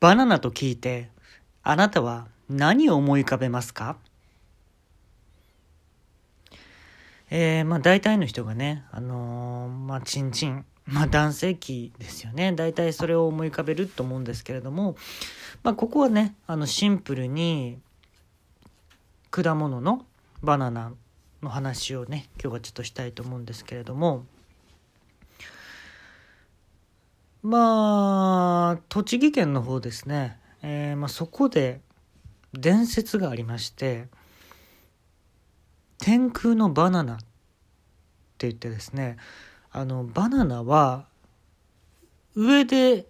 バナナと聞いて、あなたは何を思い浮かべますか？えー、まあ大体の人がね、あのー、まあチンチン、まあ男性器ですよね。大体それを思い浮かべると思うんですけれども、まあここはね、あのシンプルに果物のバナナの話をね、今日はちょっとしたいと思うんですけれども、まあ、栃木県の方ですね、えー、まあ、そこで伝説がありまして、天空のバナナって言ってですね、あの、バナナは、上で、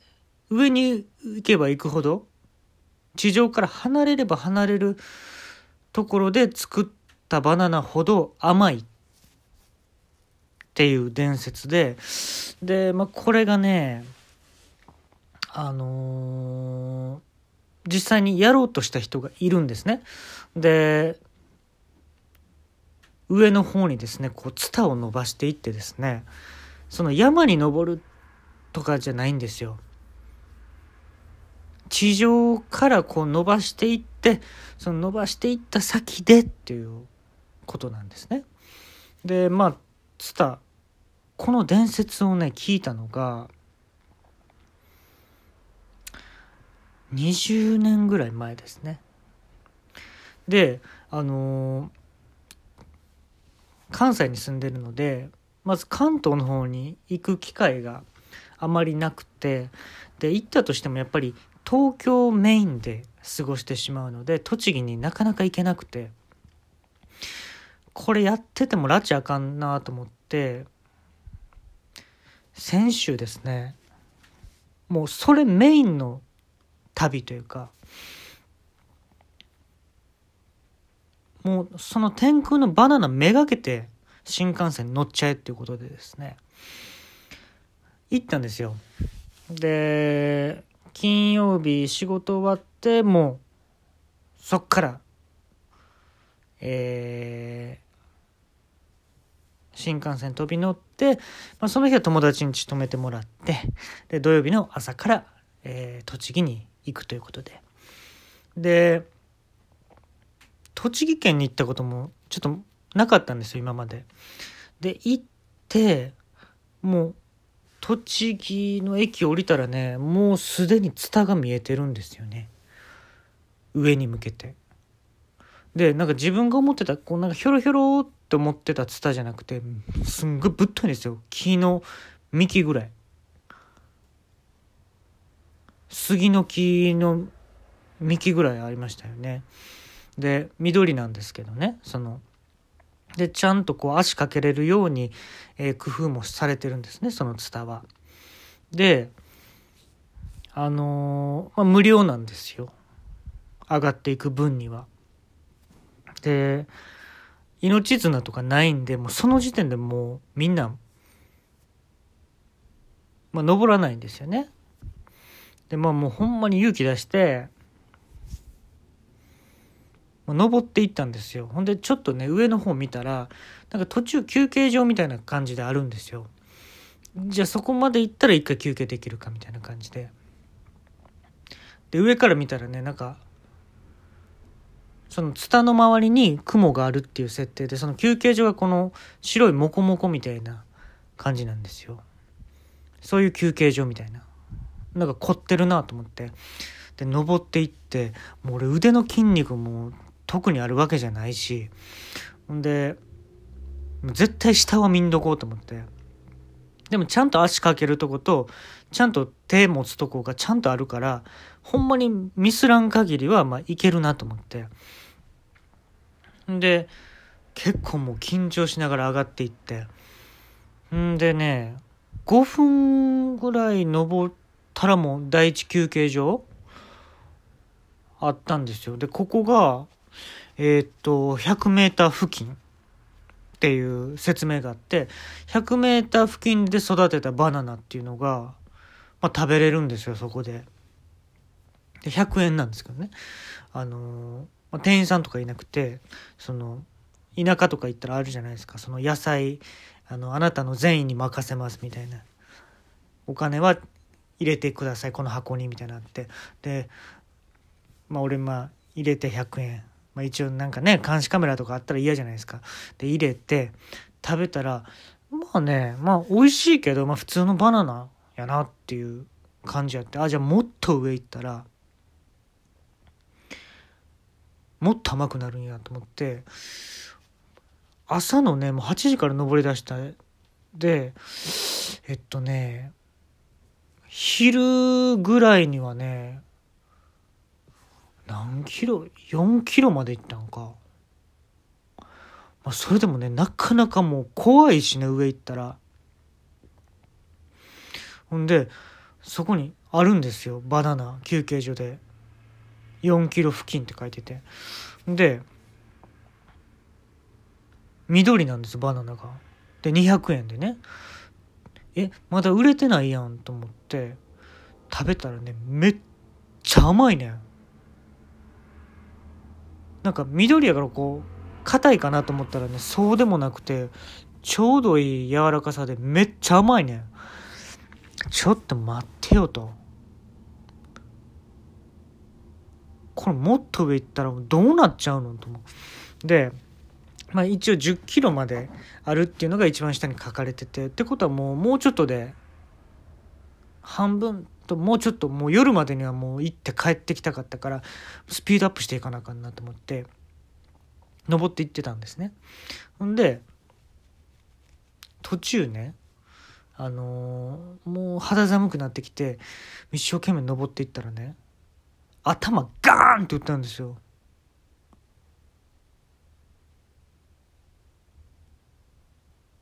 上に行けば行くほど、地上から離れれば離れるところで作ったバナナほど甘いっていう伝説で、で、まあ、これがね、あのー、実際にやろうとした人がいるんですね。で、上の方にですね、こう、ツタを伸ばしていってですね、その山に登るとかじゃないんですよ。地上からこう伸ばしていって、その伸ばしていった先でっていうことなんですね。で、まあ、ツタ、この伝説をね、聞いたのが、20年ぐらい前ですね。で、あのー、関西に住んでるので、まず関東の方に行く機会があまりなくて、で、行ったとしてもやっぱり東京メインで過ごしてしまうので、栃木になかなか行けなくて、これやってても拉致あかんなと思って、先週ですね、もうそれメインの旅というか。もうその天空のバナナめがけて新幹線乗っちゃえっていうことでですね。行ったんですよ。で金曜日仕事終わってもうそっからえー、新幹線飛び乗って、まあ、その日は友達に泊めてもらってで土曜日の朝から、えー、栃木に行くということで。で、栃木県に行ったこともちょっとなかったんですよ、今まで。で、行って、もう、栃木の駅降りたらね、もうすでにツタが見えてるんですよね。上に向けて。で、なんか自分が思ってた、こうなんかひょろひょろって思ってたツタじゃなくて、すんごいぶっといんですよ。木の幹ぐらい。杉の木の幹ぐらいありましたよね。で緑なんですけどねそのでちゃんとこう足かけれるように、えー、工夫もされてるんですねそのツタは。であのー、まあ、無料なんですよ上がっていく分には。で命綱とかないんでもうその時点でもうみんな、まあ、登らないんですよね。で、まあもうほんまに勇気出して、登っていったんですよ。ほんでちょっとね、上の方見たら、なんか途中休憩所みたいな感じであるんですよ。じゃあそこまで行ったら一回休憩できるかみたいな感じで。で、上から見たらね、なんか、そのツタの周りに雲があるっていう設定で、その休憩所がこの白いモコモコみたいな感じなんですよ。そういう休憩所みたいな。なんか凝ってるなと思って。で登っていってもう俺腕の筋肉も特にあるわけじゃないし。ほんで絶対下は見んどこうと思って。でもちゃんと足かけるとことちゃんと手持つとこがちゃんとあるからほんまにミスらん限りはまあいけるなと思って。で結構もう緊張しながら上がっていって。んでね5分ぐらい登たらも第一休憩所？あったんですよ。で、ここが、えー、っと、100メーター付近っていう説明があって、100メーター付近で育てたバナナっていうのが、まあ、食べれるんですよ、そこで。で、100円なんですけどね。あのまあ、店員さんとかいなくて、その、田舎とか行ったらあるじゃないですか。その野菜、あの、あなたの善意に任せますみたいな。お金は入れてくださいこの箱にみたいなって。でまあ俺まあ入れて100円、まあ、一応なんかね監視カメラとかあったら嫌じゃないですか。で入れて食べたらまあねまあ美味しいけど、まあ、普通のバナナやなっていう感じやって。あじゃあもっと上行ったらもっと甘くなるんやと思って。朝のねもう8時から登り出した。でえっとね昼ぐらいにはね何キロ4キロまで行ったんか、まあ、それでもねなかなかもう怖いしね上行ったら。ほんでそこにあるんですよバナナ休憩所で。4キロ付近って書いてて。で緑なんですバナナが。で200円でね。えまだ売れてないやんと思って食べたらねめっちゃ甘いねん。なんか緑やからこう硬いかなと思ったらねそうでもなくてちょうどいい柔らかさでめっちゃ甘いねん。ちょっと待ってよと。これもっと上行ったらどうなっちゃうのと思う。でまあ一応10キロまであるっていうのが一番下に書かれててってことはもうもうちょっとで半分ともうちょっともう夜までにはもう行って帰ってきたかったからスピードアップしていかなあかんなと思って登って行ってたんですね。ほんで途中ねあのー、もう肌寒くなってきて一生懸命登っていったらね頭ガーンって打ったんですよ。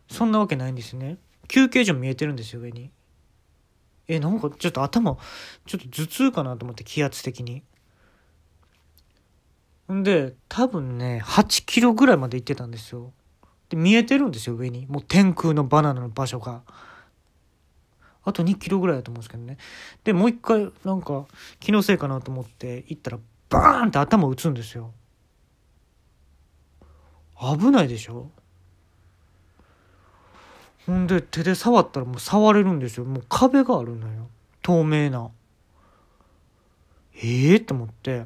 そんなわけないんですね。休憩所見えてるんですよ、上に。え、なんかちょっと頭、ちょっと頭痛かなと思って、気圧的に。んで、多分ね、8キロぐらいまで行ってたんですよ。で、見えてるんですよ、上に。もう天空のバナナの場所が。あと2キロぐらいだと思うんですけどね。で、もう一回、なんか、気のせいかなと思って行ったら、バーンって頭打つんですよ。危ないでしょ？ほんで手で触ったらもう触れるんですよ。もう壁があるのよ。透明な。ええー、と思って。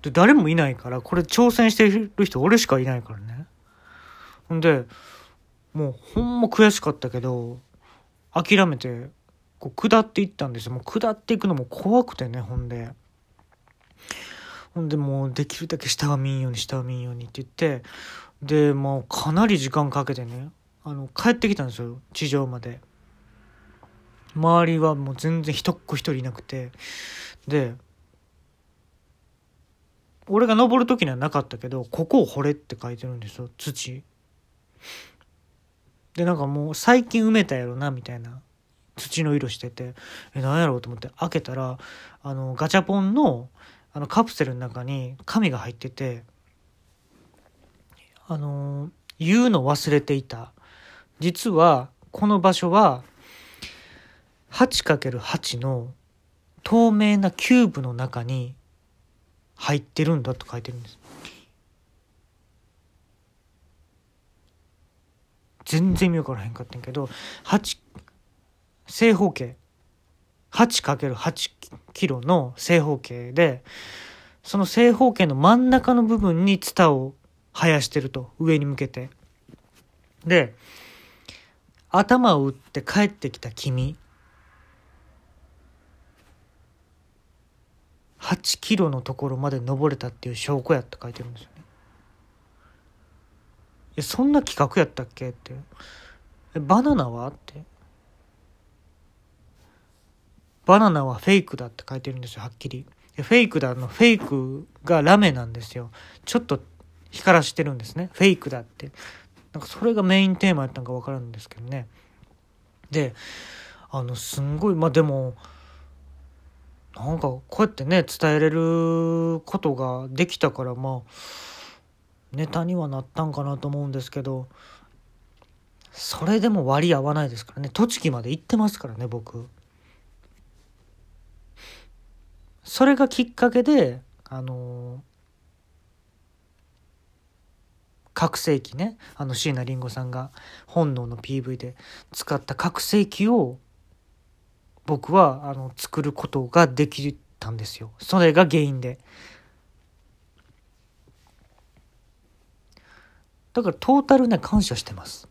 で誰もいないからこれ挑戦してる人俺しかいないからね。ほんでもうほんま悔しかったけど諦めてこう下っていったんですよ。もう下っていくのも怖くてねほんで。ほんでもうできるだけ下は見んように下は見んようにって言って。でもうかなり時間かけてねあの帰ってきたんですよ地上まで。周りはもう全然一っ子一人いなくて。で俺が登る時にはなかったけど「ここを掘れ」って書いてるんですよ土。でなんかもう最近埋めたやろなみたいな。土の色してて。え何やろうと思って開けたらあのガチャポンのあのカプセルの中に紙が入っててあの言うの忘れていた。実はこの場所は 8×8 の透明なキューブの中に入ってるんだと書いてるんです。全然意味わからへんかったんけど8正方形 8×8 キロの正方形でその正方形の真ん中の部分にツタを生やしてると上に向けて。で頭を打って帰ってきた君。8キロのところまで登れたっていう証拠やって書いてるんですよね。いやそんな企画やったっけって。えバナナはって。バナナはフェイクだって書いてるんですよはっきり。フェイクだのフェイクがラメなんですよ。ちょっと光らしてるんですね。フェイクだって。なんかそれがメインテーマやったんか分かるんですけどね。であのすんごいまあでもなんかこうやってね伝えれることができたからまあネタにはなったんかなと思うんですけどそれでも割り合わないですからね。栃木まで行ってますからね僕。それがきっかけであの覚醒器ね。あの椎名林檎さんが本能の PV で使った拡声器を僕はあの作ることができたんですよ。それが原因で。だからトータルね感謝してます。